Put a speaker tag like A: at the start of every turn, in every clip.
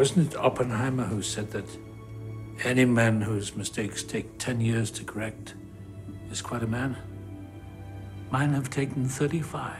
A: Wasn't it Oppenheimer who said that any man whose mistakes take 10 years to correct is quite a man? Mine have taken 35.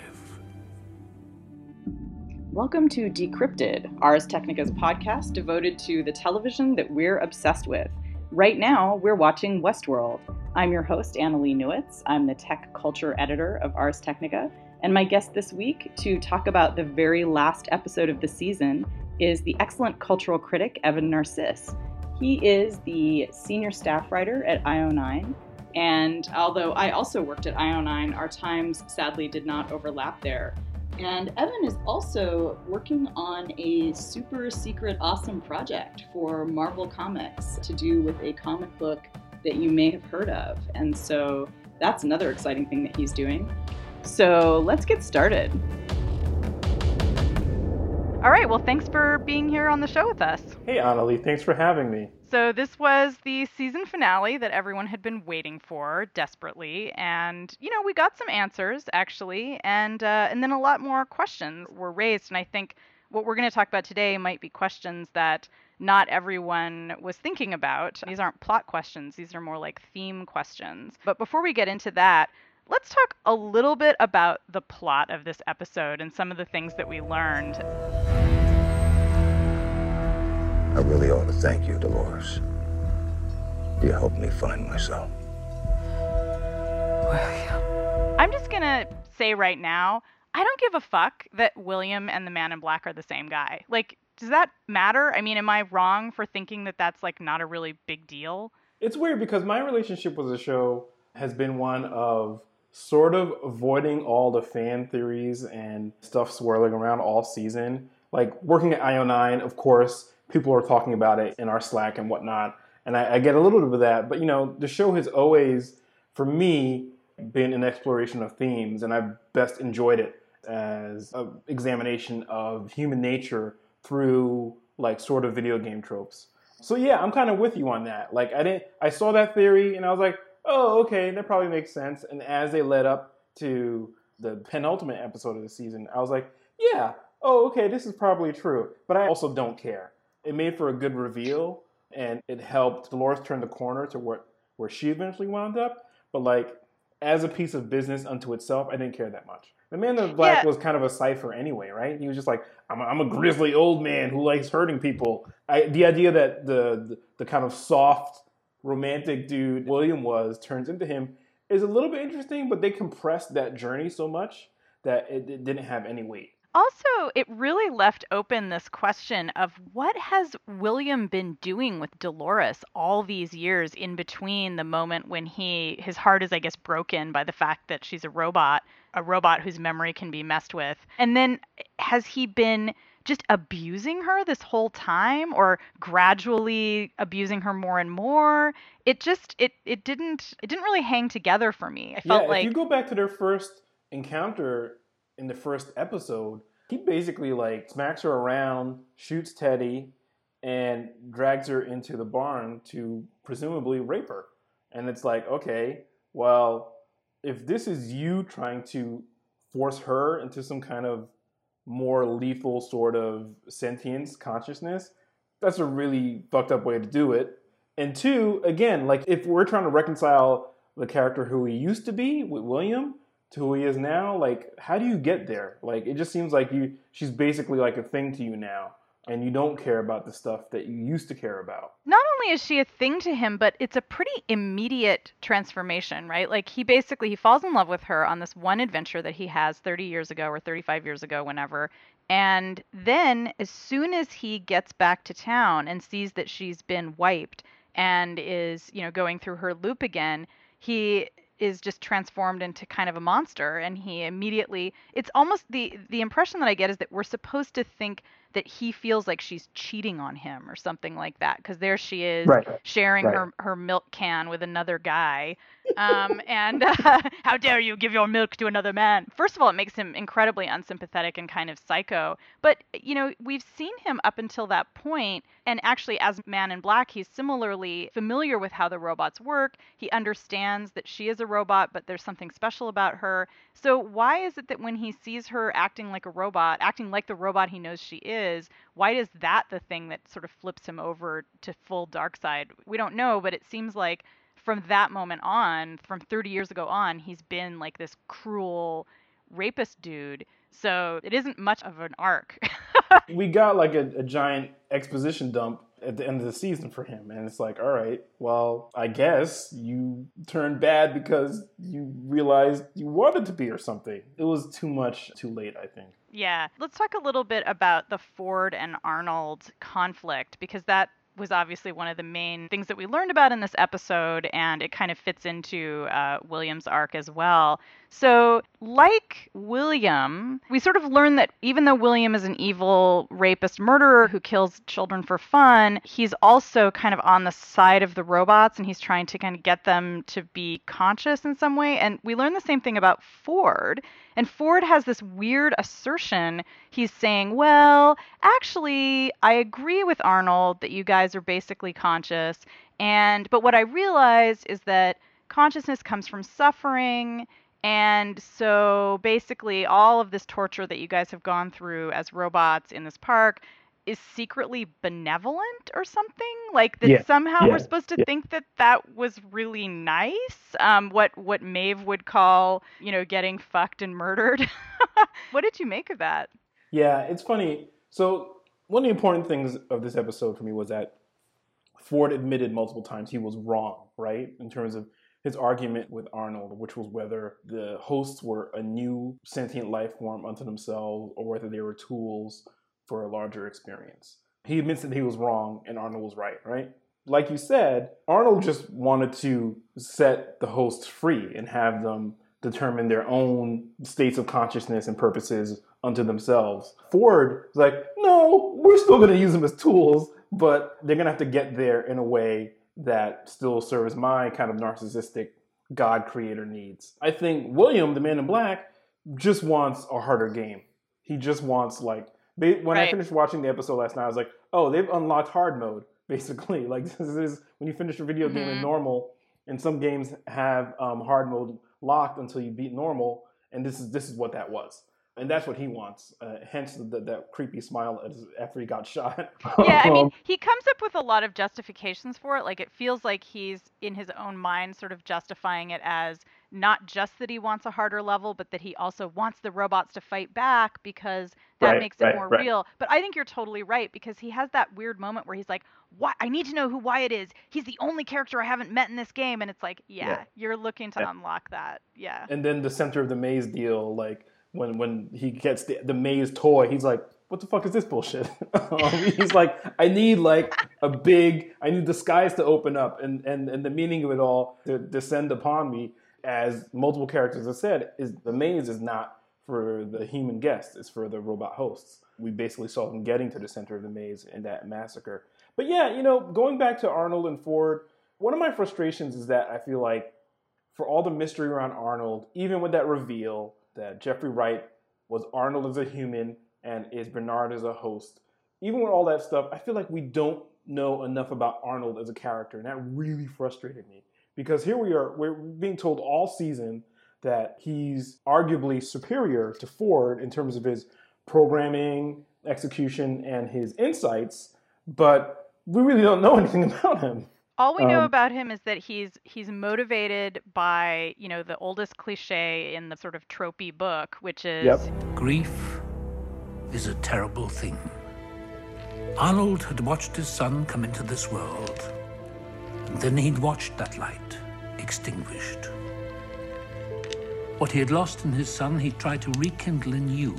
B: Welcome to Decrypted, Ars Technica's podcast devoted to the television that we're obsessed with. Right now, we're watching Westworld. I'm your host, Annalee Newitz. I'm the tech culture editor of Ars Technica. And my guest this week to talk about the very last episode of the season is the excellent cultural critic, Evan Narcisse. He is the senior staff writer at IO9. And although I also worked at IO9, our times sadly did not overlap there. And Evan is also working on a super secret awesome project for Marvel Comics to do with a comic book that you may have heard of. And so that's another exciting thing that he's doing. So let's get started. All right, well, thanks for being here on the show with us.
C: Hey, Annalee, thanks for having me.
B: So, this was the season finale that everyone had been waiting for desperately. And, you know, we got some answers, actually. And, uh, and then a lot more questions were raised. And I think what we're going to talk about today might be questions that not everyone was thinking about. These aren't plot questions, these are more like theme questions. But before we get into that, let's talk a little bit about the plot of this episode and some of the things that we learned.
D: I really ought to thank you, Dolores. You helped me find myself.
B: William. I'm just going to say right now, I don't give a fuck that William and the man in black are the same guy. Like, does that matter? I mean, am I wrong for thinking that that's like not a really big deal?
C: It's weird because my relationship with the show has been one of sort of avoiding all the fan theories and stuff swirling around all season. Like working at IO9, of course, people are talking about it in our Slack and whatnot, and I, I get a little bit of that. But you know, the show has always, for me, been an exploration of themes, and I've best enjoyed it as an examination of human nature through like sort of video game tropes. So yeah, I'm kind of with you on that. Like I didn't, I saw that theory, and I was like, oh, okay, that probably makes sense. And as they led up to the penultimate episode of the season, I was like, yeah, oh, okay, this is probably true. But I also don't care. It made for a good reveal, and it helped Dolores turn the corner to where, where she eventually wound up. But like, as a piece of business unto itself, I didn't care that much. The Man in Black yeah. was kind of a cipher anyway, right? He was just like, I'm a, I'm a grizzly old man who likes hurting people. I, the idea that the, the, the kind of soft romantic dude William was turns into him is a little bit interesting, but they compressed that journey so much that it, it didn't have any weight.
B: Also, it really left open this question of what has William been doing with Dolores all these years in between the moment when he his heart is I guess broken by the fact that she's a robot, a robot whose memory can be messed with. And then has he been just abusing her this whole time or gradually abusing her more and more it just it it didn't it didn't really hang together for me i felt
C: yeah,
B: like
C: if you go back to their first encounter in the first episode he basically like smacks her around shoots teddy and drags her into the barn to presumably rape her and it's like okay well if this is you trying to force her into some kind of more lethal sort of sentience consciousness, that's a really fucked up way to do it. And two, again, like if we're trying to reconcile the character who he used to be with William to who he is now, like how do you get there? Like it just seems like you she's basically like a thing to you now and you don't care about the stuff that you used to care about.
B: Not only is she a thing to him, but it's a pretty immediate transformation, right? Like he basically he falls in love with her on this one adventure that he has 30 years ago or 35 years ago whenever. And then as soon as he gets back to town and sees that she's been wiped and is, you know, going through her loop again, he is just transformed into kind of a monster and he immediately it's almost the the impression that I get is that we're supposed to think that he feels like she's cheating on him or something like that because there she is
C: right.
B: sharing
C: right.
B: her her milk can with another guy. Um, and uh, how dare you give your milk to another man? First of all it makes him incredibly unsympathetic and kind of psycho. But you know we've seen him up until that point and actually as man in black he's similarly familiar with how the robots work. He understands that she is a robot but there's something special about her. So why is it that when he sees her acting like a robot acting like the robot he knows she is is, why is that the thing that sort of flips him over to full dark side? We don't know, but it seems like from that moment on, from 30 years ago on, he's been like this cruel rapist dude. So it isn't much of an arc.
C: we got like a, a, giant exposition dump at the end of the season for him. And it's like, all right, well, I guess you turned bad because you realized you wanted to be or something. It was too much too late, I think.
B: Yeah. Let's talk a little bit about the Ford and Arnold conflict because that was obviously one of the main things that we learned about in this episode, and it kind of fits into uh, William's arc as well. So, like William, we sort of learn that even though William is an evil rapist murderer who kills children for fun, he's also kind of on the side of the robots and he's trying to kind of get them to be conscious in some way. And we learn the same thing about Ford. And Ford has this weird assertion. He's saying, well, actually, I agree with Arnold that you guys are basically conscious. And, but what I realize is that consciousness comes from suffering and so basically, all of this torture that you guys have gone through as robots in this park is secretly benevolent or something like that yeah. somehow yeah. we're supposed to yeah. think that that was really nice um, what what Maeve would call you know getting fucked and murdered what did you make of that
C: yeah it's funny so one of the important things of this episode for me was that Ford admitted multiple times he was wrong right in terms of his argument with Arnold, which was whether the hosts were a new sentient life form unto themselves or whether they were tools for a larger experience. He admits that he was wrong and Arnold was right, right? Like you said, Arnold just wanted to set the hosts free and have them determine their own states of consciousness and purposes unto themselves. Ford was like, no, we're still going to use them as tools, but they're going to have to get there in a way that still serves my kind of narcissistic God creator needs. I think William, the man in black, just wants a harder game. He just wants like when right. I finished watching the episode last night, I was like, oh, they've unlocked hard mode basically. Like this is when you finish a video mm-hmm. game in mm-hmm. normal, and some games have um, hard mode locked until you beat normal, and this is this is what that was and that's what he wants. Uh, hence the, the, that creepy smile after he got shot.
B: yeah, I mean, he comes up with a lot of justifications for it. Like it feels like he's in his own mind, sort of justifying it as not just that he wants a harder level, but that he also wants the robots to fight back because that
C: right,
B: makes it
C: right,
B: more
C: right.
B: real. But I think you're totally right because he has that weird moment where he's like, "What? I need to know who Wyatt is. He's the only character I haven't met in this game." And it's like, yeah, yeah. you're looking to yeah. unlock that. Yeah.
C: And then the center of the maze deal, like when when he gets the, the maze toy, he's like, "What the fuck is this bullshit?" um, he's like, "I need like a big, I need the skies to open up and and and the meaning of it all to descend upon me." As multiple characters have said, is the maze is not for the human guests; it's for the robot hosts. We basically saw them getting to the center of the maze in that massacre. But yeah, you know, going back to Arnold and Ford, one of my frustrations is that I feel like for all the mystery around Arnold, even with that reveal, that Jeffrey Wright was Arnold as a human and is Bernard as a host. Even with all that stuff, I feel like we don't know enough about Arnold as a character, and that really frustrated me because here we are, we're being told all season that he's arguably superior to Ford in terms of his programming, execution, and his insights, but we really don't know anything about him.
B: All we know um, about him is that he's he's motivated by, you know, the oldest cliche in the sort of tropey book, which is
C: yep.
A: grief is a terrible thing. Arnold had watched his son come into this world, and then he'd watched that light extinguished. What he had lost in his son, he tried to rekindle in you.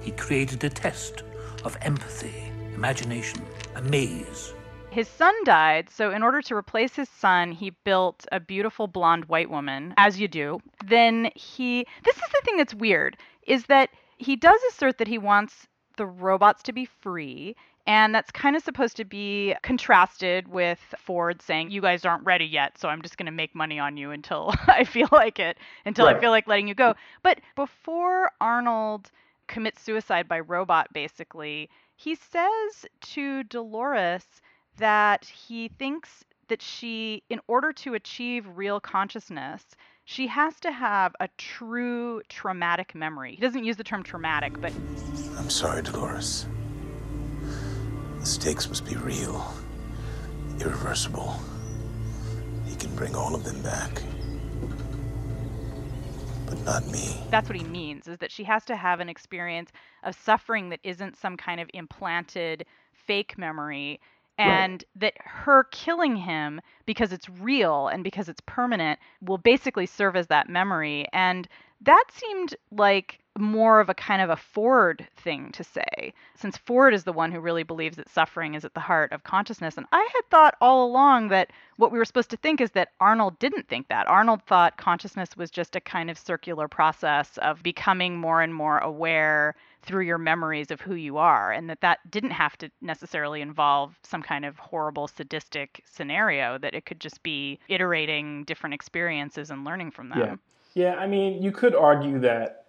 A: He created a test of empathy, imagination, a maze
B: his son died, so in order to replace his son, he built a beautiful blonde white woman, as you do. Then he This is the thing that's weird is that he does assert that he wants the robots to be free, and that's kind of supposed to be contrasted with Ford saying, You guys aren't ready yet, so I'm just going to make money on you until I feel like it, until right. I feel like letting you go. But before Arnold commits suicide by robot, basically, he says to Dolores, that he thinks that she, in order to achieve real consciousness, she has to have a true traumatic memory. He doesn't use the term traumatic, but.
D: I'm sorry, Dolores.
E: The stakes must be real, irreversible. He can bring all of them back. But not me.
B: That's what he means, is that she has to have an experience of suffering that isn't some kind of implanted fake memory and right. that her killing him because it's real and because it's permanent will basically serve as that memory and that seemed like more of a kind of a Ford thing to say, since Ford is the one who really believes that suffering is at the heart of consciousness. And I had thought all along that what we were supposed to think is that Arnold didn't think that. Arnold thought consciousness was just a kind of circular process of becoming more and more aware through your memories of who you are, and that that didn't have to necessarily involve some kind of horrible sadistic scenario, that it could just be iterating different experiences and learning from them.
C: Yeah. Yeah, I mean, you could argue that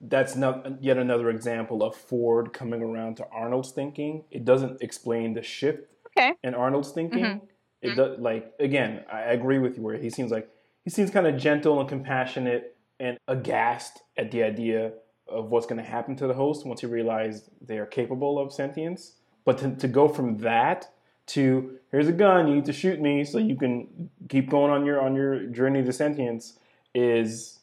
C: that's not yet another example of Ford coming around to Arnold's thinking. It doesn't explain the shift
B: okay.
C: in Arnold's thinking. Mm-hmm. It mm-hmm. does like again, I agree with you where he seems like he seems kind of gentle and compassionate and aghast at the idea of what's going to happen to the host once you realize they are capable of sentience. But to, to go from that to here's a gun, you need to shoot me so you can keep going on your on your journey to sentience is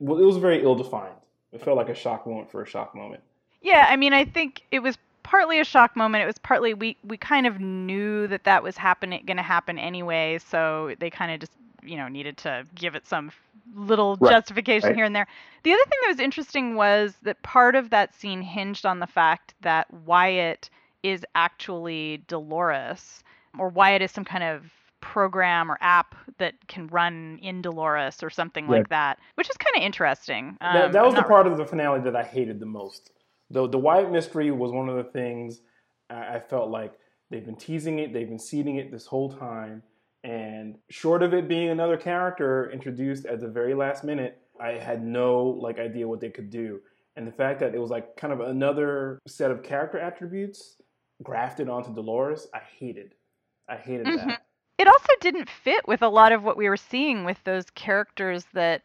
C: well, it was very ill defined. It felt like a shock moment for a shock moment.
B: Yeah, I mean, I think it was partly a shock moment. It was partly we we kind of knew that that was happening, going to happen anyway. So they kind of just you know needed to give it some little right. justification right. here and there. The other thing that was interesting was that part of that scene hinged on the fact that Wyatt is actually Dolores, or Wyatt is some kind of program or app that can run in Dolores or something yeah. like that, which is kind of interesting.
C: Um, that, that, was the part of the finale that I hated the most. The the Wyatt mystery was one of the things I, I felt like they've been teasing it, they've been seeding it this whole time, and short of it being another character introduced at the very last minute, I had no like idea what they could do. And the fact that it was like kind of another set of character attributes grafted onto Dolores, I hated. I hated mm-hmm. that
B: it also didn't fit with a lot of what we were seeing with those characters that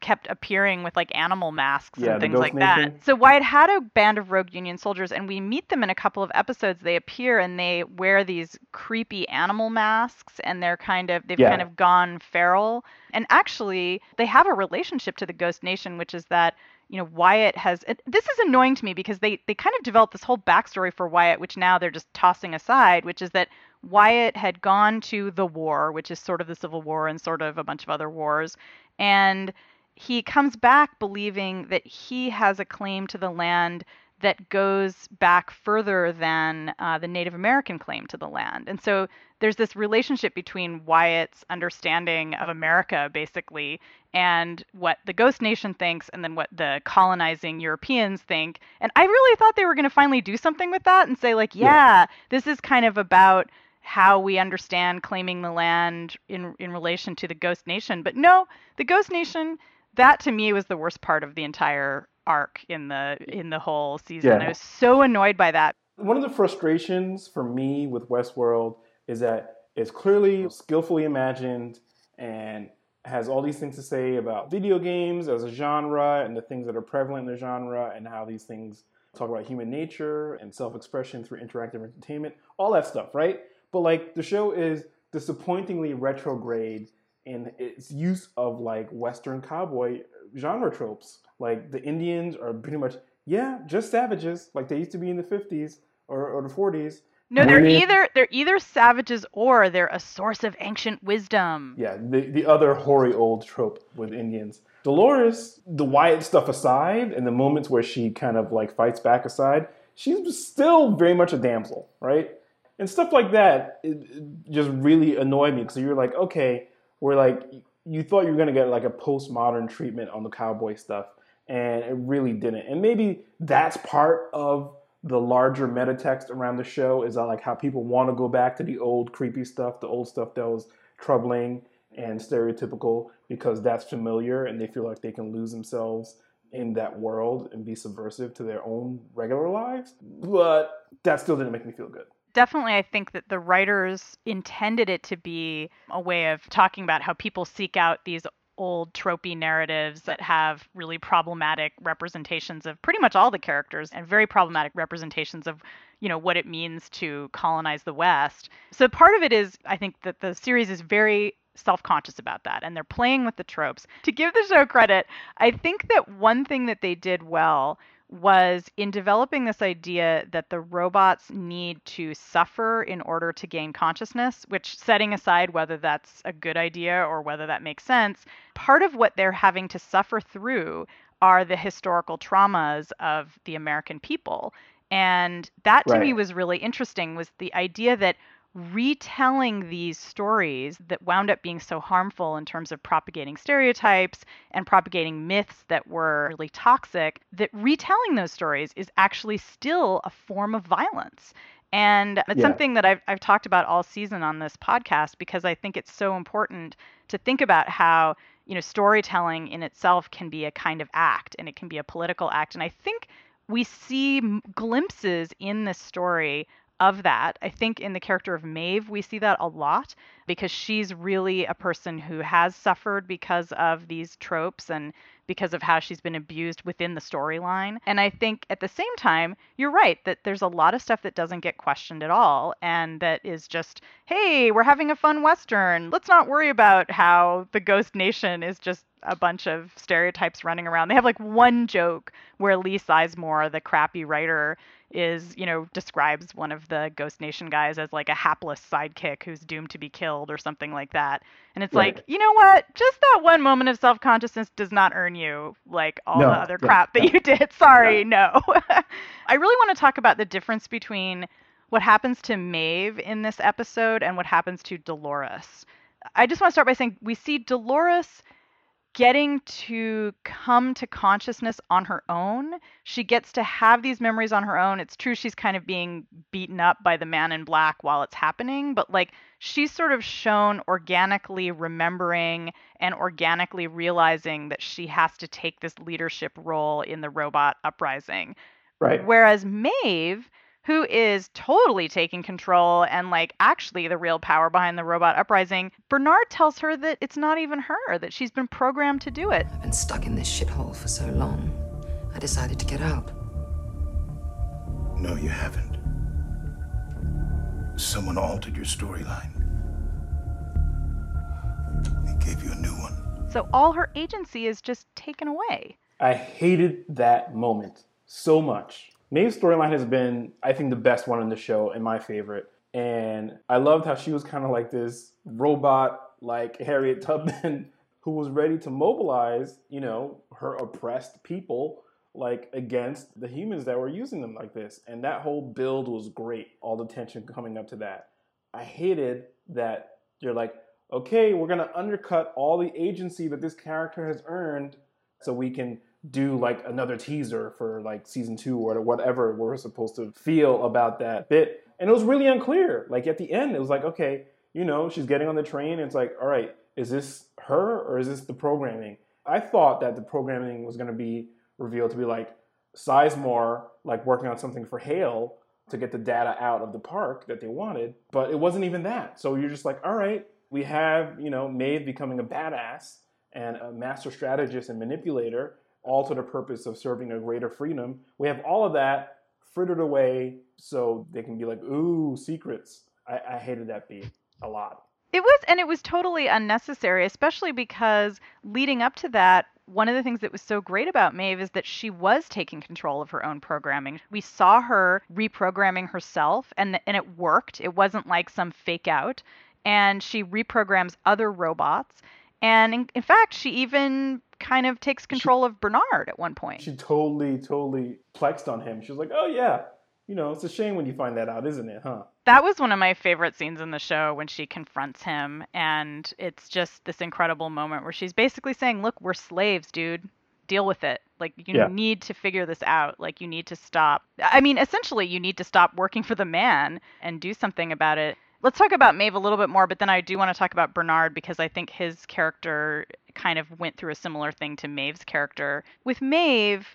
B: kept appearing with like animal masks
C: yeah,
B: and things like
C: Nation.
B: that. So Wyatt had a band of rogue Union soldiers, and we meet them in a couple of episodes. They appear and they wear these creepy animal masks, and they're kind of they've
C: yeah.
B: kind of gone feral. And actually, they have a relationship to the Ghost Nation, which is that you know Wyatt has. This is annoying to me because they they kind of developed this whole backstory for Wyatt, which now they're just tossing aside, which is that Wyatt had gone to the war, which is sort of the Civil War and sort of a bunch of other wars, and he comes back believing that he has a claim to the land that goes back further than uh, the Native American claim to the land. And so there's this relationship between Wyatt's understanding of America, basically, and what the Ghost Nation thinks, and then what the colonizing Europeans think. And I really thought they were going to finally do something with that and say, like, yeah, yeah, this is kind of about how we understand claiming the land in in relation to the Ghost Nation. But no, the Ghost Nation, that to me was the worst part of the entire arc in the in the whole season. Yeah. I was so annoyed by that.
C: One of the frustrations for me with Westworld is that it's clearly skillfully imagined and has all these things to say about video games as a genre and the things that are prevalent in the genre and how these things talk about human nature and self-expression through interactive entertainment, all that stuff, right? But like the show is disappointingly retrograde in its use of like Western cowboy genre tropes. Like the Indians are pretty much, yeah, just savages, like they used to be in the 50s or, or the 40s.
B: No, they're either they're either savages or they're a source of ancient wisdom.
C: Yeah, the the other hoary old trope with Indians. Dolores, the Wyatt stuff aside, and the moments where she kind of like fights back aside, she's still very much a damsel, right? and stuff like that it, it just really annoyed me because you're like, okay, we're like, you thought you were gonna get like a postmodern treatment on the cowboy stuff, and it really didn't. And maybe that's part of the larger meta text around the show is that like how people want to go back to the old creepy stuff, the old stuff that was troubling and stereotypical because that's familiar and they feel like they can lose themselves in that world and be subversive to their own regular lives. But that still didn't make me feel good
B: definitely I think that the writers intended it to be a way of talking about how people seek out these old tropey narratives that have really problematic representations of pretty much all the characters and very problematic representations of you know what it means to colonize the west. So part of it is i think that the series is very self-conscious about that and they're playing with the tropes. To give the show credit i think that one thing that they did well was in developing this idea that the robots need to suffer in order to gain consciousness, which, setting aside whether that's a good idea or whether that makes sense, part of what they're having to suffer through are the historical traumas of the American people. And that to right. me was really interesting was the idea that retelling these stories that wound up being so harmful in terms of propagating stereotypes and propagating myths that were really toxic, that retelling those stories is actually still a form of violence. And it's yeah. something that I've, I've talked about all season on this podcast because I think it's so important to think about how, you know, storytelling in itself can be a kind of act and it can be a political act. And I think we see glimpses in this story of that. I think in the character of Maeve, we see that a lot because she's really a person who has suffered because of these tropes and because of how she's been abused within the storyline. And I think at the same time, you're right that there's a lot of stuff that doesn't get questioned at all and that is just, hey, we're having a fun Western. Let's not worry about how the Ghost Nation is just a bunch of stereotypes running around. They have like one joke where Lee Sizemore, the crappy writer, is, you know, describes one of the Ghost Nation guys as like a hapless sidekick who's doomed to be killed or something like that. And it's right. like, you know what? Just that one moment of self consciousness does not earn you like all no, the other crap that you did. Sorry, no. I really want to talk about the difference between what happens to Maeve in this episode and what happens to Dolores. I just want to start by saying we see Dolores getting to come to consciousness on her own. She gets to have these memories on her own. It's true she's kind of being beaten up by the man in black while it's happening, but like she's sort of shown organically remembering and organically realizing that she has to take this leadership role in the robot uprising.
C: Right.
B: Whereas Maeve who is totally taking control and like actually the real power behind the robot uprising, Bernard tells her that it's not even her, that she's been programmed to do it.
F: I've been stuck in this shithole for so long. I decided to get out.
E: No, you haven't. Someone altered your storyline. They gave you a new one.
B: So all her agency is just taken away.
C: I hated that moment so much. Maeve's storyline has been, I think, the best one in the show and my favorite. And I loved how she was kind of like this robot, like Harriet Tubman, who was ready to mobilize, you know, her oppressed people, like against the humans that were using them like this. And that whole build was great. All the tension coming up to that. I hated that you're like, okay, we're gonna undercut all the agency that this character has earned so we can do like another teaser for like season two or whatever we're supposed to feel about that bit. And it was really unclear. Like at the end, it was like, okay, you know, she's getting on the train. it's like, all right, is this her or is this the programming? I thought that the programming was going to be revealed to be like Sizemore, like working on something for Hale to get the data out of the park that they wanted, but it wasn't even that. So you're just like, all right, we have, you know, Maeve becoming a badass and a master strategist and manipulator all to the purpose of serving a greater freedom. We have all of that frittered away so they can be like, ooh, secrets. I, I hated that beat a lot.
B: It was, and it was totally unnecessary, especially because leading up to that, one of the things that was so great about Maeve is that she was taking control of her own programming. We saw her reprogramming herself, and and it worked. It wasn't like some fake out. And she reprograms other robots. And in, in fact, she even kind of takes control she, of Bernard at one point.
C: She totally, totally plexed on him. She was like, "Oh yeah, you know, it's a shame when you find that out, isn't it, huh?"
B: That was one of my favorite scenes in the show when she confronts him, and it's just this incredible moment where she's basically saying, "Look, we're slaves, dude. Deal with it. Like you yeah. need to figure this out. Like you need to stop. I mean, essentially, you need to stop working for the man and do something about it." Let's talk about Maeve a little bit more, but then I do want to talk about Bernard because I think his character kind of went through a similar thing to Maeve's character. With Maeve,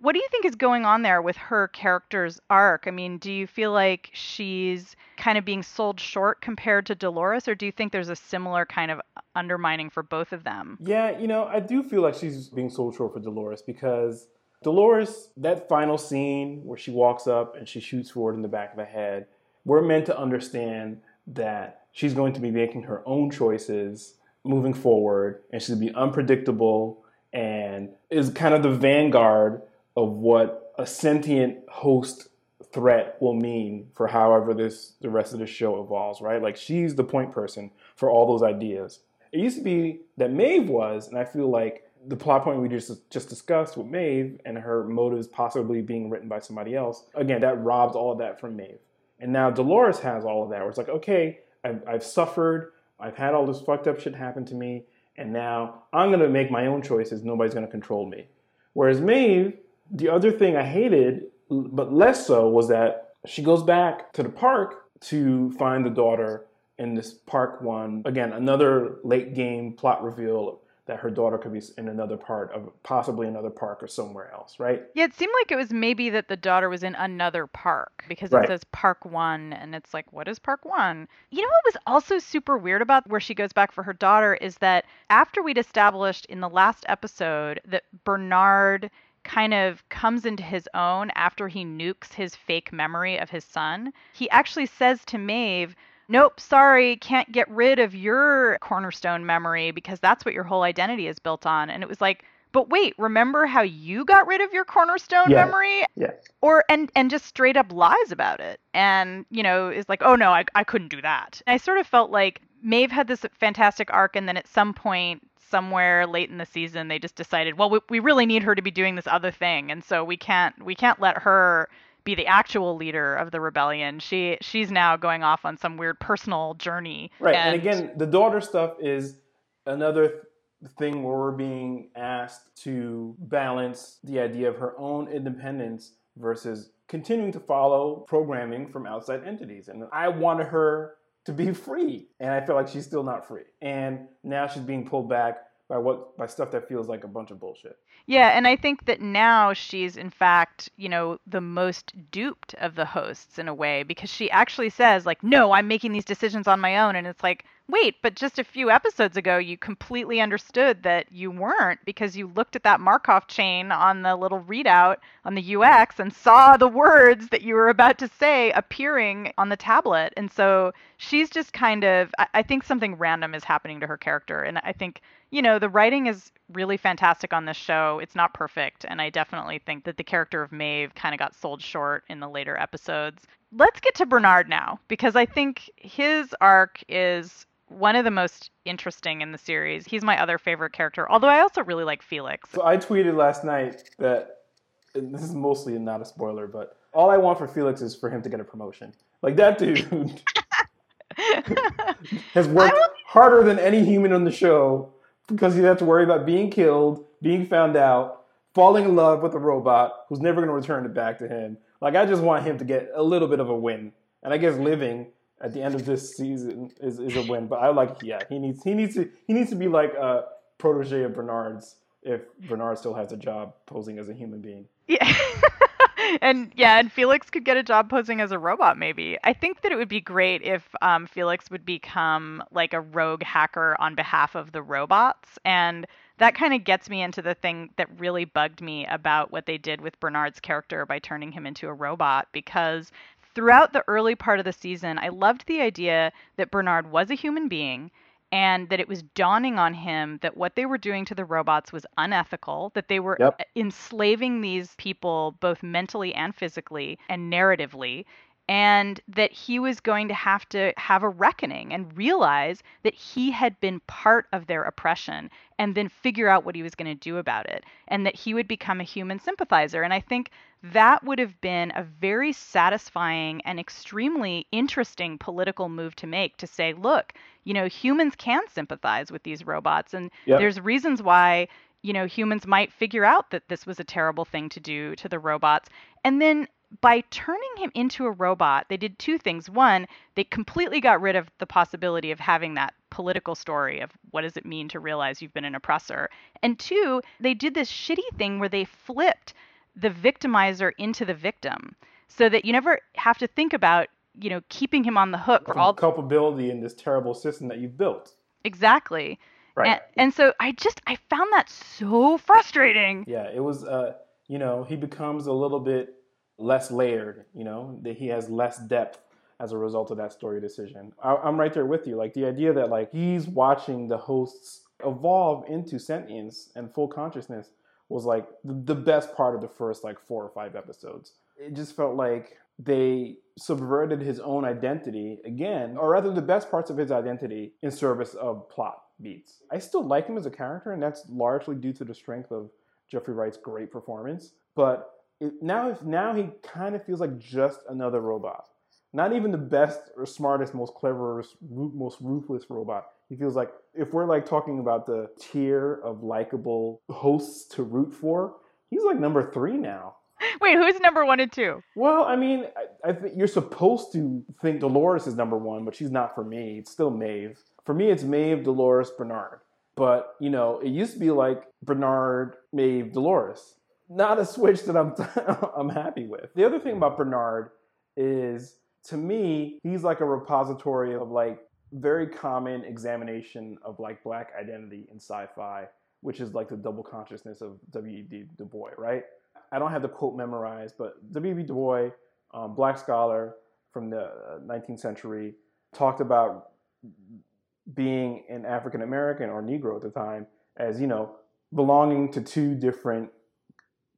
B: What do you think is going on there with her character's arc? I mean, do you feel like she's kind of being sold short compared to Dolores, or do you think there's a similar kind of undermining for both of them?
C: Yeah, you know, I do feel like she's being sold short for Dolores because Dolores, that final scene where she walks up and she shoots Ford in the back of the head, we're meant to understand that she's going to be making her own choices moving forward and she's going to be unpredictable and is kind of the vanguard of what a sentient host threat will mean for however this the rest of the show evolves, right? Like she's the point person for all those ideas. It used to be that Maeve was, and I feel like the plot point we just just discussed with Maeve and her motives possibly being written by somebody else. Again, that robs all of that from Maeve. And now Dolores has all of that. Where it's like, okay, I've, I've suffered, I've had all this fucked up shit happen to me, and now I'm gonna make my own choices. Nobody's gonna control me. Whereas Maeve, the other thing I hated, but less so, was that she goes back to the park to find the daughter in this park one. Again, another late game plot reveal that her daughter could be in another part of possibly another park or somewhere else, right?
B: Yeah, it seemed like it was maybe that the daughter was in another park because
C: Right.
B: it says Park One, and it's like, what is Park One? You know what was also super weird about where she goes back for her daughter is that after we'd established in the last episode that Bernard kind of comes into his own after he nukes his fake memory of his son, he actually says to Maeve, Nope, sorry, can't get rid of your cornerstone memory because that's what your whole identity is built on. And it was like, but wait, remember how you got rid of your cornerstone
C: Yeah.
B: memory?
C: Yeah.
B: Or and and just straight up lies about it. And, you know, is like, oh no, I I couldn't do that. And I sort of felt like Maeve had this fantastic arc and then at some point somewhere late in the season they just decided, well, we, we really need her to be doing this other thing. And so we can't we can't let her be the actual leader of the rebellion. She she's now going off on some weird personal journey.
C: Right. And, again, the daughter stuff is another th- thing where we're being asked to balance the idea of her own independence versus continuing to follow programming from outside entities. And I wanted her to be free, and I feel like she's still not free. And now she's being pulled back by what by stuff that feels like a bunch of bullshit.
B: Yeah, and I think that now she's in fact, you know, the most duped of the hosts in a way because she actually says like, "No, I'm making these decisions on my own." And it's like, "Wait, but just a few episodes ago you completely understood that you weren't because you looked at that Markov chain on the little readout on the UX and saw the words that you were about to say appearing on the tablet." And so she's just kind of I, I think something random is happening to her character and I think you know, the writing is really fantastic on this show. It's not perfect, and I definitely think that the character of Maeve kind of got sold short in the later episodes. Let's get to Bernard now, because I think his arc is one of the most interesting in the series. He's my other favorite character, although I also really like Felix.
C: So I tweeted last night that and this is mostly not a spoiler, but all I want for Felix is for him to get a promotion. Like that dude has worked harder than any human on the show because he has to worry about being killed, being found out, falling in love with a robot who's never going to return it back to him. Like I just want him to get a little bit of a win, and I guess living at the end of this season is, is a win. But I like, yeah, he needs he needs to he needs to be like a protege of Bernard's if Bernard still has a job posing as a human being.
B: Yeah. and yeah, and Felix could get a job posing as a robot, maybe. I think that it would be great if um, Felix would become like a rogue hacker on behalf of the robots. And that kind of gets me into the thing that really bugged me about what they did with Bernard's character by turning him into a robot, because throughout the early part of the season, I loved the idea that Bernard was a human being and that it was dawning on him that what they were doing to the robots was unethical, that they were
C: Yep.
B: Uh, enslaving these people both mentally and physically and narratively, and that he was going to have to have a reckoning and realize that he had been part of their oppression and then figure out what he was going to do about it and that he would become a human sympathizer. And I think that would have been a very satisfying and extremely interesting political move to make to say, look, you know, humans can sympathize with these robots and
C: Yep.
B: there's reasons why you know humans might figure out that this was a terrible thing to do to the robots and then by turning him into a robot they did two things one they completely got rid of the possibility of having that political story of what does it mean to realize you've been an oppressor and two they did this shitty thing where they flipped the victimizer into the victim so that you never have to think about, you know, keeping him on the hook for all
C: culpability in this terrible system that you've built.
B: Exactly.
C: Right.
B: And, and so I just I found that so frustrating.
C: Yeah, it was uh you know, he becomes a little bit less layered, you know, that he has less depth as a result of that story decision. I, I'm right there with you. Like the idea that like he's watching the hosts evolve into sentience and full consciousness was like the best part of the first like four or five episodes. It just felt like they subverted his own identity again, or rather the best parts of his identity in service of plot beats. I still like him as a character, and that's largely due to the strength of Jeffrey Wright's great performance. But it, now, now he kind of feels like just another robot. Not even the best or smartest, most cleverest, most ruthless robot. He feels like if we're like talking about the tier of likable hosts to root for, he's like number three now.
B: Wait, who's number one and two?
C: Well, I mean, I, I think you're supposed to think Dolores is number one, but she's not for me. It's still Maeve. For me, it's Maeve, Dolores, Bernard. But you know, it used to be like Bernard, Maeve, Dolores. Not a switch that I'm I'm happy with. The other thing about Bernard is, to me, he's like a repository of like very common examination of like black identity in sci-fi, which is like the double consciousness of W.E.B. Du Bois, right? I don't have the quote memorized, but W.E.B. Du Bois, um, black scholar from the 19th uh, century, talked about being an African American or Negro at the time as, you know, belonging to two different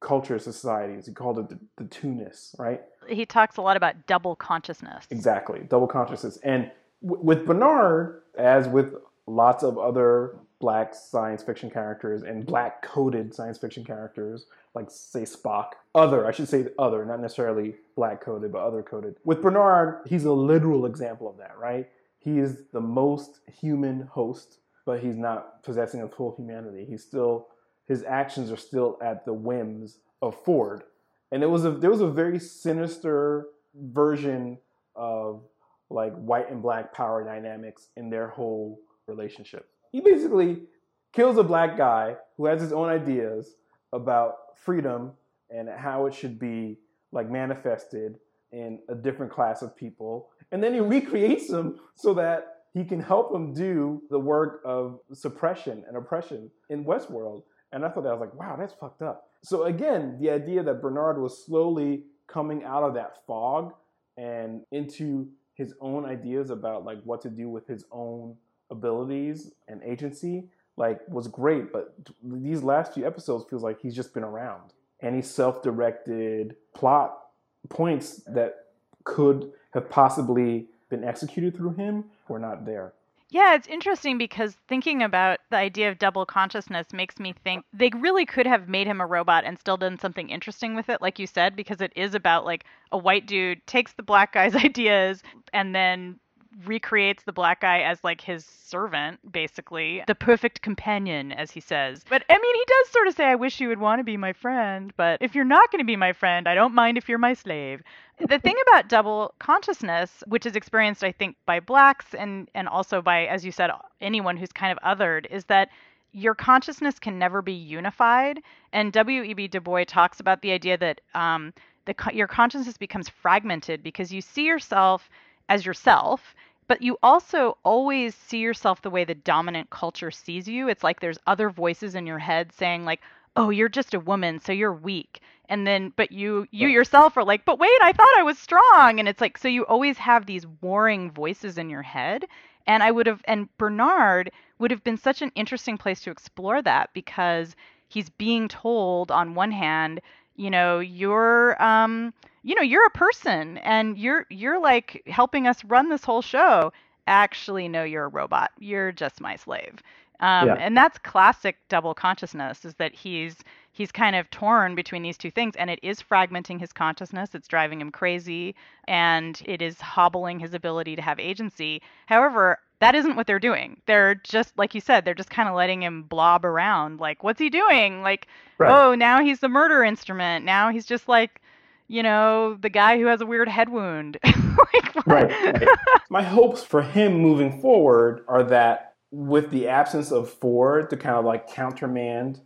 C: culture societies. He called it the, the two-ness, right?
B: He talks a lot about double consciousness.
C: Exactly, double consciousness. And w- with Bernard, as with lots of other black science fiction characters and black coded science fiction characters, like say Spock, other, I should say other, not necessarily black coded, but other coded. With Bernard, he's a literal example of that, right? He is the most human host, but he's not possessing a full humanity. He's still his actions are still at the whims of Ford. And it was a there was a very sinister version of like white and black power dynamics in their whole relationship. He basically kills a black guy who has his own ideas about freedom and how it should be like manifested in a different class of people. And then he recreates them so that he can help them do the work of suppression and oppression in Westworld. And I thought that I was like, wow, that's fucked up. So again, the idea that Bernard was slowly coming out of that fog and into his own ideas about like what to do with his own abilities and agency like was great. But these last few episodes feels like he's just been around. Any self-directed plot points that could have possibly been executed through him were not there
B: yeah, it's interesting because thinking about the idea of double consciousness makes me think they really could have made him a robot and still done something interesting with it, like you said, because it is about like a white dude takes the black guy's ideas and then recreates the black guy as like his servant, basically. The perfect companion, as he says. But I mean, he does sort of say, I wish you would want to be my friend, but if you're not going to be my friend, I don't mind if you're my slave. The thing about double consciousness, which is experienced, I think, by blacks and, and also by, as you said, anyone who's kind of othered, is that your consciousness can never be unified. And W.E.B. Du Bois talks about the idea that um, the, your consciousness becomes fragmented because you see yourself as yourself but you also always see yourself the way the dominant culture sees you. It's like there's other voices in your head saying like, "Oh, you're just a woman, so you're weak." And then but you you yourself are like, "But wait, I thought I was strong." And it's like so you always have these warring voices in your head. And I would have and Bernard would have been such an interesting place to explore that because he's being told on one hand, you know, you're um you know, you're a person and you're you're like helping us run this whole show. Actually, no, you're a robot. You're just my slave. Um, yeah. And that's classic double consciousness. Is that he's he's kind of torn between these two things, and it is fragmenting his consciousness. It's driving him crazy, and it is hobbling his ability to have agency. However, that isn't what they're doing. They're just like you said, they're just kind of letting him blob around. Like, what's he doing? Like, right. oh, now he's the murder instrument. Now he's just like you know, the guy who has a weird head wound. like,
C: right, right. My hopes for him moving forward are that with the absence of Ford to kind of like countermand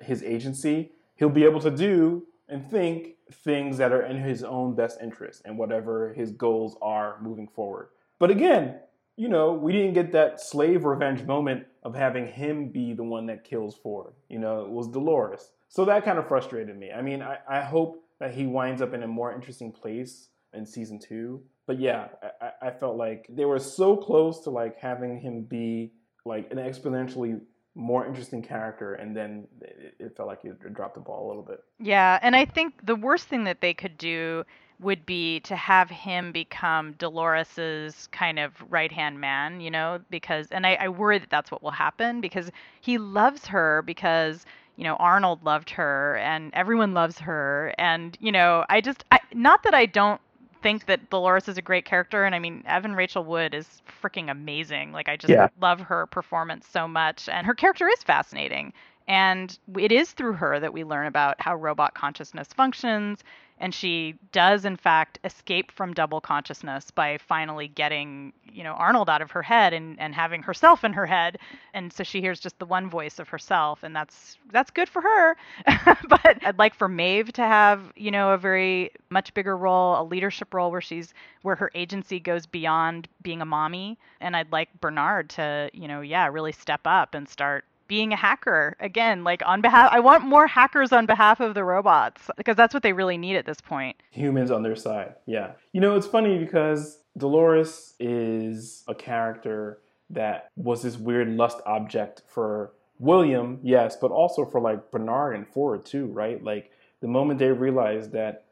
C: his agency, he'll be able to do and think things that are in his own best interest and whatever his goals are moving forward. But again, you know, we didn't get that slave revenge moment of having him be the one that kills Ford. You know, it was Dolores. So that kind of frustrated me. I mean, I, I hope that he winds up in a more interesting place in season two. But yeah, I, I felt like they were so close to like having him be like an exponentially more interesting character, and then it, it felt like you dropped the ball a little bit.
B: Yeah, and I think the worst thing that they could do would be to have him become Dolores's kind of right hand man, you know, because, and I, I worry that that's what will happen because he loves her because, you know, Arnold loved her and everyone loves her. And, you know, I just, I, not that I don't think that Dolores is a great character, and I mean Evan Rachel Wood is freaking amazing. Like I just yeah. love her performance so much, and her character is fascinating. And it is through her that we learn about how robot consciousness functions and she does in fact escape from double consciousness by finally getting you know arnold out of her head and, and having herself in her head. And so she hears just the one voice of herself and that's that's good for her. But i'd like for maeve to have you know a very much bigger role a leadership role where she's where her agency goes beyond being a mommy. And i'd like bernard to you know yeah really step up and start being a hacker again like on behalf i want more hackers on behalf of the robots because that's what they really need at this point.
C: Humans on their side yeah. You know it's funny because dolores is a character that was this weird lust object for william yes but also for like bernard and ford too right? Like the moment they realize that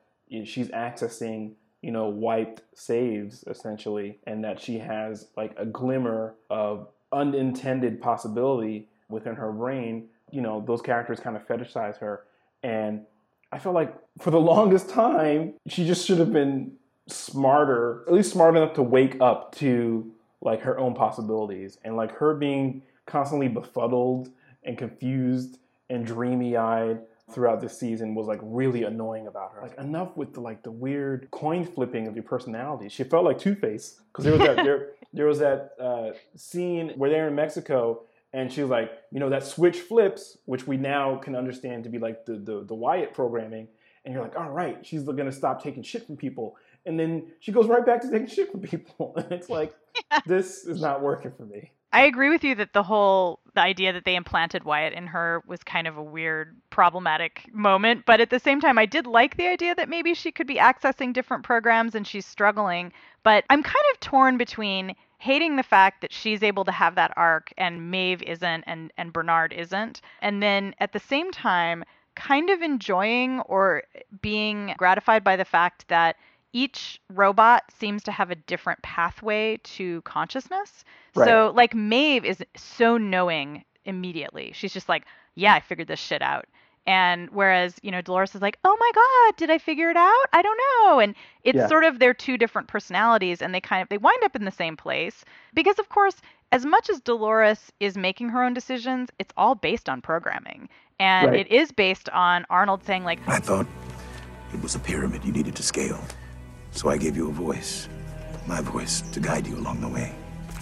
C: she's accessing you know wiped saves essentially and that she has like a glimmer of unintended possibility within her brain, you know, those characters kind of fetishize her. And I feel like for the longest time, she just should have been smarter, at least smart enough to wake up to like her own possibilities. And like her being constantly befuddled and confused and dreamy eyed throughout this season was like really annoying about her. Like enough with the like the weird coin flipping of your personality. She felt like Two Face because there was that there, there was that uh, scene where they're in Mexico and she was like, you know, that switch flips, which we now can understand to be like the the, the Wyatt programming. And you're like, all right, she's gonna stop taking shit from people. And then she goes right back to taking shit from people. And it's like, yeah. this is not working for me.
B: I agree with you that the whole the idea that they implanted Wyatt in her was kind of a weird problematic moment, but at the same time I did like the idea that maybe she could be accessing different programs and she's struggling, but I'm kind of torn between hating the fact that she's able to have that arc and Maeve isn't and and Bernard isn't. And then at the same time kind of enjoying or being gratified by the fact that each robot seems to have a different pathway to consciousness. Right. So like Maeve is so knowing immediately. She's just like, yeah, I figured this shit out. And whereas, you know, Dolores is like, oh my God, did I figure it out? I don't know. And it's yeah. sort of their two different personalities and they kind of they wind up in the same place. Because of course, as much as Dolores is making her own decisions, it's all based on programming. And right. it is based on Arnold saying like
E: I thought it was a pyramid you needed to scale. So I gave you a voice. My voice to guide you along the way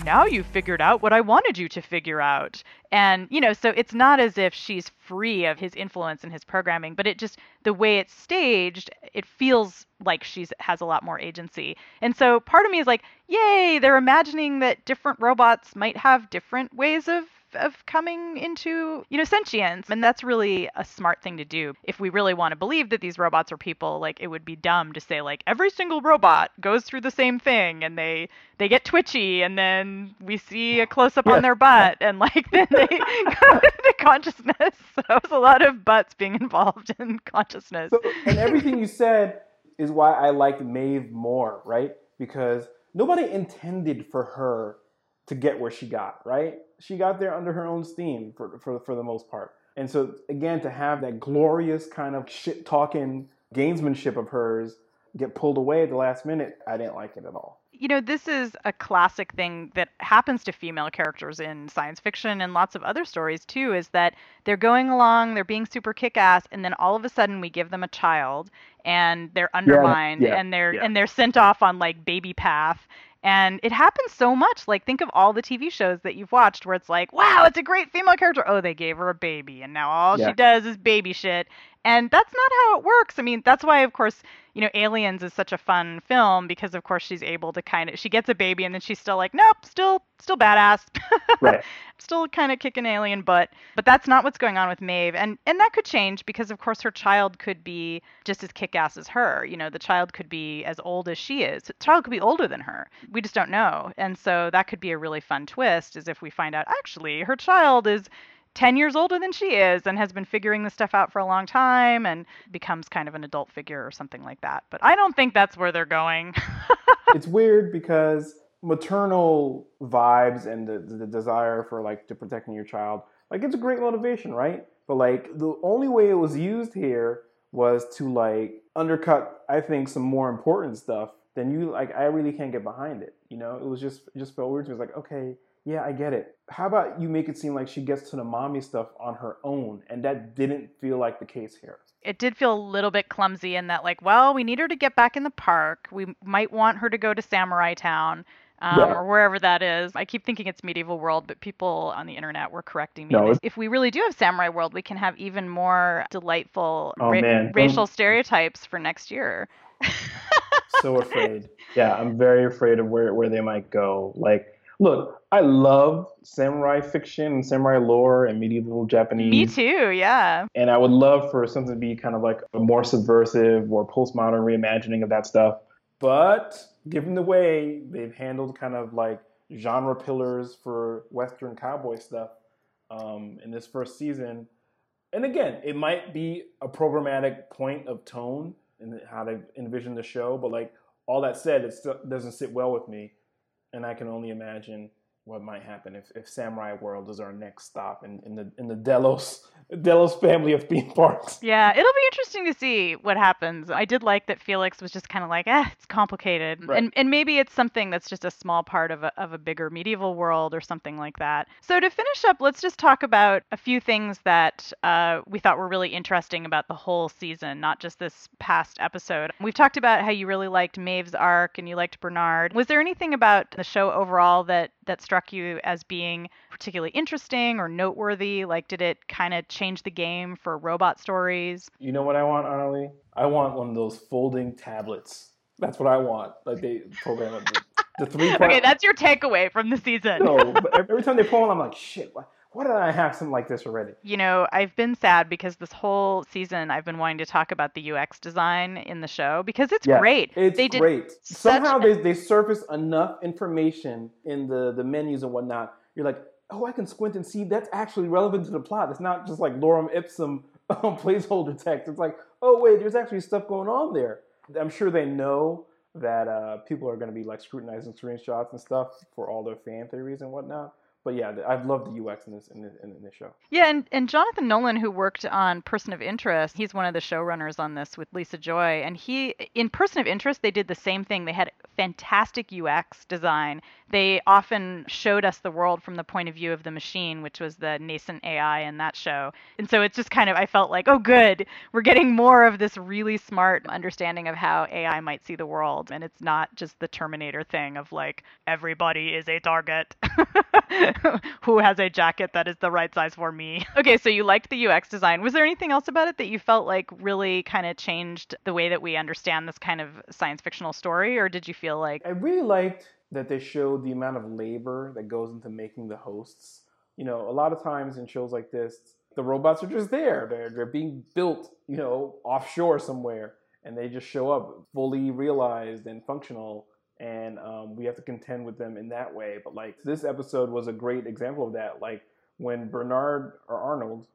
B: now you've figured out what I wanted you to figure out. And, you know, so it's not as if she's free of his influence and his programming, but it just, the way it's staged, it feels like she's has a lot more agency. And so part of me is like, yay, they're imagining that different robots might have different ways of of coming into, you know, sentience. And that's really a smart thing to do. If we really want to believe that these robots are people, like it would be dumb to say like every single robot goes through the same thing and they they get twitchy and then we see a close up on their butt and like then they go into consciousness. So it's a lot of butts being involved in consciousness.
C: So, and everything you said is why I liked Maeve more, right? Because nobody intended for her to get where she got, right? She got there under her own steam for, for, for the most part. And so, again, to have that glorious kind of shit talking gamesmanship of hers get pulled away at the last minute, I didn't like it at all.
B: You know, this is a classic thing that happens to female characters in science fiction and lots of other stories too is that they're going along, they're being super kick ass, and then all of a sudden we give them a child and they're undermined yeah, yeah, and they're yeah. and they're sent off on like baby path and it happens so much. Like, think of all the TV shows that you've watched where it's like, wow, it's a great female character. Oh, they gave her a baby, and now all yeah. she does is baby shit. And that's not how it works. I mean, that's why, of course, you know, Aliens is such a fun film because, of course, she's able to kind of she gets a baby and then she's still like, nope, still still badass,
C: Right.
B: still kind of kicking alien butt. But that's not what's going on with Maeve, and and that could change because, of course, her child could be just as kick-ass as her. You know, the child could be as old as she is. The child could be older than her. We just don't know, and so that could be a really fun twist. Is if we find out actually her child is 10 years older than she is and has been figuring this stuff out for a long time and becomes kind of an adult figure or something like that. But I don't think that's where they're going.
C: it's weird because maternal vibes and the, the desire for like to protecting your child, like it's a great motivation, right? But like the only way it was used here was to like undercut, I think, some more important stuff. Then you like, I really can't get behind it. You know, it was just just felt weird. It was like, okay, yeah, I get it. How about you make it seem like she gets to the mommy stuff on her own? And that didn't feel like the case here.
B: It did feel a little bit clumsy in that, like, well, we need her to get back in the park. We might want her to go to Samurai Town. Um,
C: Yeah.
B: Or wherever that is. I keep thinking it's medieval world, but people on the internet were correcting me.
C: No,
B: if we really do have samurai world, we can have even more delightful
C: Oh, man.
B: racial stereotypes for next year.
C: so afraid. Yeah, I'm very afraid of where, where they might go. Like, look, I love samurai fiction and samurai lore and medieval Japanese.
B: Me too, yeah.
C: And I would love for something to be kind of like a more subversive or postmodern reimagining of that stuff. But given the way they've handled kind of like genre pillars for Western cowboy stuff um, in this first season, and again, it might be a programmatic point of tone in how they envision the show, but like all that said, it still doesn't sit well with me, and I can only imagine what might happen if, if Samurai World is our next stop in, in the in the Delos Delos family of theme parks.
B: Yeah, it'll be interesting to see what happens. I did like that Felix was just kind of like, eh, it's complicated.
C: Right.
B: And and maybe it's something that's just a small part of a, of a bigger medieval world or something like that. So to finish up, let's just talk about a few things that uh, we thought were really interesting about the whole season, not just this past episode. We've talked about how you really liked Maeve's arc and you liked Bernard. Was there anything about the show overall that that struck you as being particularly interesting or noteworthy? Like, did it kind of change the game for robot stories?
C: You know what I want, Annalee? I want one of those folding tablets. That's what I want. Like they program it. The, the three part.
B: Okay, that's your takeaway from the season.
C: no, but every time they pull one, I'm like, shit. Why, why did I have something like this already?
B: You know, I've been sad because this whole season I've been wanting to talk about the UX design in the show because it's
C: Yeah,
B: great.
C: It's
B: they did
C: great. Somehow they, they surface enough information in the, the menus and whatnot. You're like, oh, I can squint and see that's actually relevant to the plot. It's not just like lorem ipsum um, placeholder text. It's like, oh, wait, there's actually stuff going on there. I'm sure they know that uh, people are going to be like scrutinizing screenshots and stuff for all their fan theories and whatnot. But yeah, I've loved the UX in this in this, in show.
B: Yeah, and, and Jonathan Nolan, who worked on Person of Interest, he's one of the showrunners on this with Lisa Joy. And he, in Person of Interest, they did the same thing. They had fantastic UX design. They often showed us the world from the point of view of the machine, which was the nascent AI in that show. And so it's just kind of, I felt like, oh, good, we're getting more of this really smart understanding of how AI might see the world. And it's not just the Terminator thing of like, everybody is a target. who has a jacket that is the right size for me. Okay, so you liked the UX design. Was there anything else about it that you felt like really kind of changed the way that we understand this kind of science fictional story, or did you feel like
C: I really liked that they showed the amount of labor that goes into making the hosts. You know, a lot of times in shows like this, the robots are just there. They're they're being built, you know, offshore somewhere, and they just show up fully realized and functional. And um, we have to contend with them in that way. But like this episode was a great example of that. Like when Bernard or Arnold,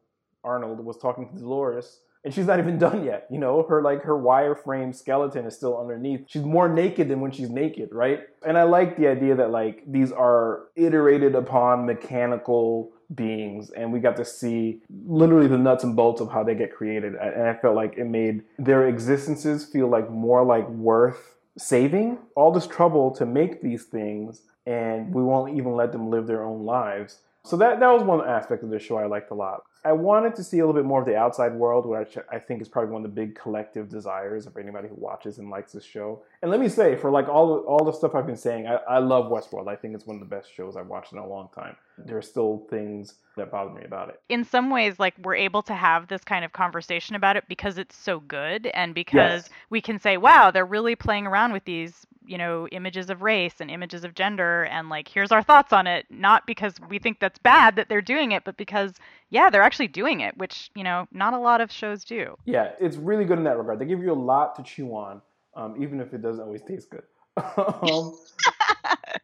C: Arnold was talking to Dolores, and she's not even done yet. You know, her like her wireframe skeleton is still underneath. She's more naked than when she's naked, right? And I like the idea that like these are iterated upon mechanical beings, and we got to see literally the nuts and bolts of how they get created. And I felt like it made their existences feel like more like worth saving. All this trouble to make these things, and we won't even let them live their own lives So that that was one aspect of the show I liked a lot. I wanted to see a little bit more of the outside world, which I think is probably one of the big collective desires of anybody who watches and likes this show. And let me say, for like all all the stuff I've been saying, I, I love Westworld. I think it's one of the best shows I've watched in a long time. There are still things that bother me about it.
B: In some ways, like we're able to have this kind of conversation about it because it's so good, and because
C: Yes.
B: we can say, "Wow, they're really playing around with these." You know images of race and images of gender and like here's our thoughts on it not because we think that's bad that they're doing it but because yeah they're actually doing it which you know not a lot of shows do
C: Yeah, it's really good in that regard. They give you a lot to chew on, um, even if it doesn't always taste good. um,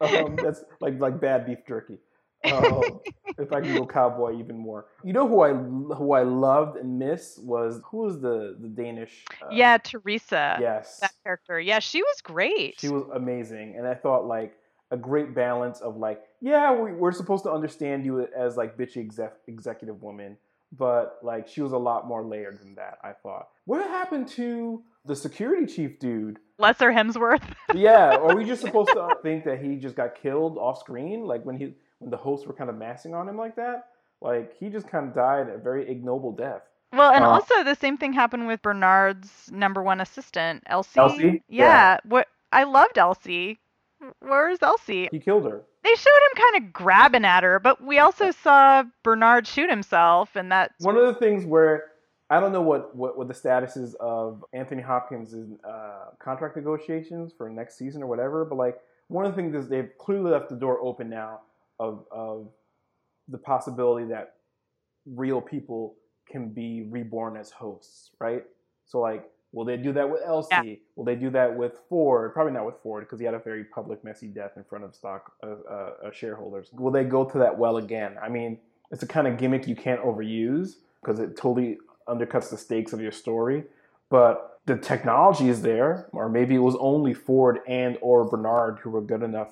C: um, that's like like bad beef jerky. Um, if I can go cowboy even more, you know who I who I loved and miss was who was the the Danish? uh,
B: yeah Theresa
C: Yes.
B: that character yeah she was great
C: She was amazing, and I thought like a great balance of like, yeah, we, we're supposed to understand you as like bitchy exec, executive woman, but like she was a lot more layered than that. I thought. What happened to the security chief dude?
B: lesser hemsworth
C: Yeah, are we just supposed to think that he just got killed off screen, like when he when the hosts were kind of massing on him like that? Like he just kind of died a very ignoble death.
B: Well, and
C: Uh,
B: also the same thing happened with Bernard's number one assistant, Elsie.
C: Elsie?
B: Yeah.
C: Yeah.
B: What I loved Elsie. Where's Elsie?
C: He killed her.
B: They showed him kind of grabbing at her, but we also saw Bernard shoot himself, and that
C: One of the things where I don't know what, what, what the status is of Anthony Hopkins' uh, contract negotiations for next season or whatever, but like one of the things is they've clearly left the door open now of, of the possibility that real people can be reborn as hosts, right? So like, will they do that with Elsie?
B: Yeah.
C: Will they do that with Ford? Probably not with Ford because he had a very public, messy death in front of stock uh, uh, uh, shareholders. Will they go to that well again? I mean, it's a kind of gimmick you can't overuse because it totally undercuts the stakes of your story. But the technology is there, or maybe it was only Ford and or Bernard who were good enough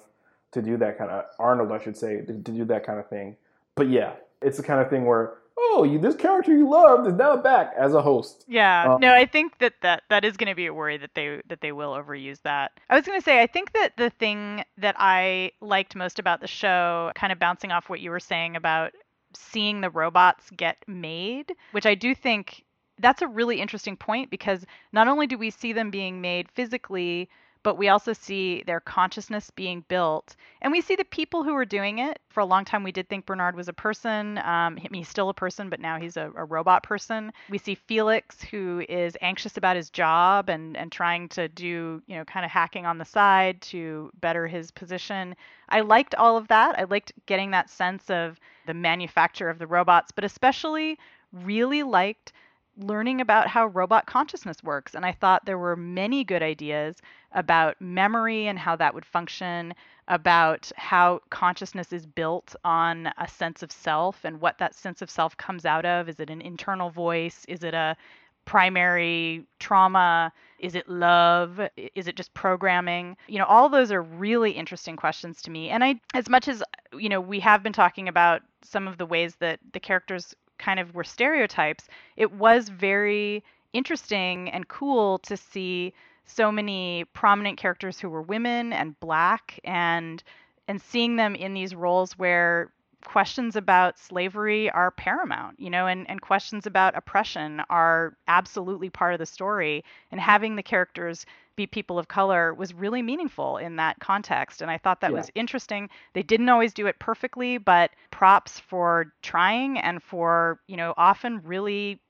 C: to do that kind of Arnold, I should say, to, to do that kind of thing. But yeah, it's the kind of thing where oh, you this character you loved is now back as a host.
B: Yeah,
C: Um,
B: no, I think that that, that is going to be a worry that they that they will overuse that. I was going to say I think that the thing that I liked most about the show, kind of bouncing off what you were saying about seeing the robots get made, which I do think that's a really interesting point because not only do we see them being made physically, but we also see their consciousness being built. And we see the people who are doing it. For a long time, we did think Bernard was a person. Um, he's still a person, but now he's a, a robot person. We see Felix, who is anxious about his job and, and trying to do, you know, kind of hacking on the side to better his position. I liked all of that. I liked getting that sense of the manufacture of the robots, but especially really liked learning about how robot consciousness works. And I thought there were many good ideas about memory and how that would function, about how consciousness is built on a sense of self and what that sense of self comes out of. Is it an internal voice? Is it a primary trauma? Is it love? Is it just programming? You know, all those are really interesting questions to me. And I, as much as, you know, we have been talking about some of the ways that the characters kind of were stereotypes, it was very interesting and cool to see so many prominent characters who were women and black and and seeing them in these roles where questions about slavery are paramount, you know, and, and questions about oppression are absolutely part of the story. And having the characters be people of color was really meaningful in that context. And I thought that
C: Yeah.
B: was interesting. They didn't always do it perfectly, but props for trying and for, you know, often really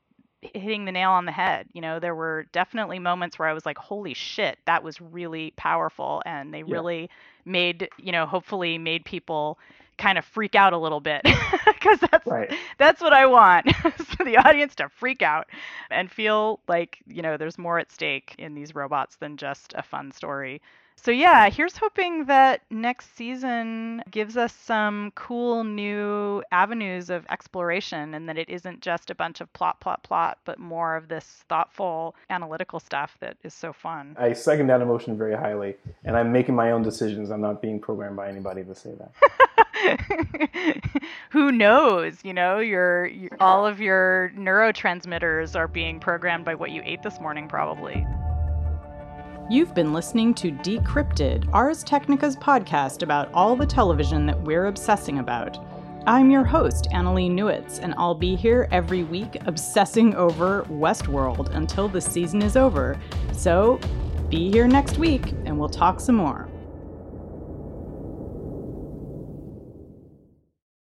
B: hitting the nail on the head. You know, there were definitely moments where I was like, holy shit, that was really powerful. And they
C: Yeah.
B: really made, you know, hopefully made people kind of freak out a little bit because that's
C: Right.
B: that's what I want for the audience to freak out and feel like you know there's more at stake in these robots than just a fun story. So yeah, here's hoping that next season gives us some cool new avenues of exploration and that it isn't just a bunch of plot plot plot but more of this thoughtful analytical stuff that is so fun.
C: I second that emotion very highly, and I'm making my own decisions. I'm not being programmed by anybody to say that.
B: Who knows? You know, your, your all of your neurotransmitters are being programmed by what you ate this morning, probably.
G: You've been listening to Decrypted, Ars Technica's podcast about all the television that we're obsessing about.
B: I'm your host, Annalee Newitz, and I'll be here every week obsessing over Westworld until the season is over. So be here next week and we'll talk some more.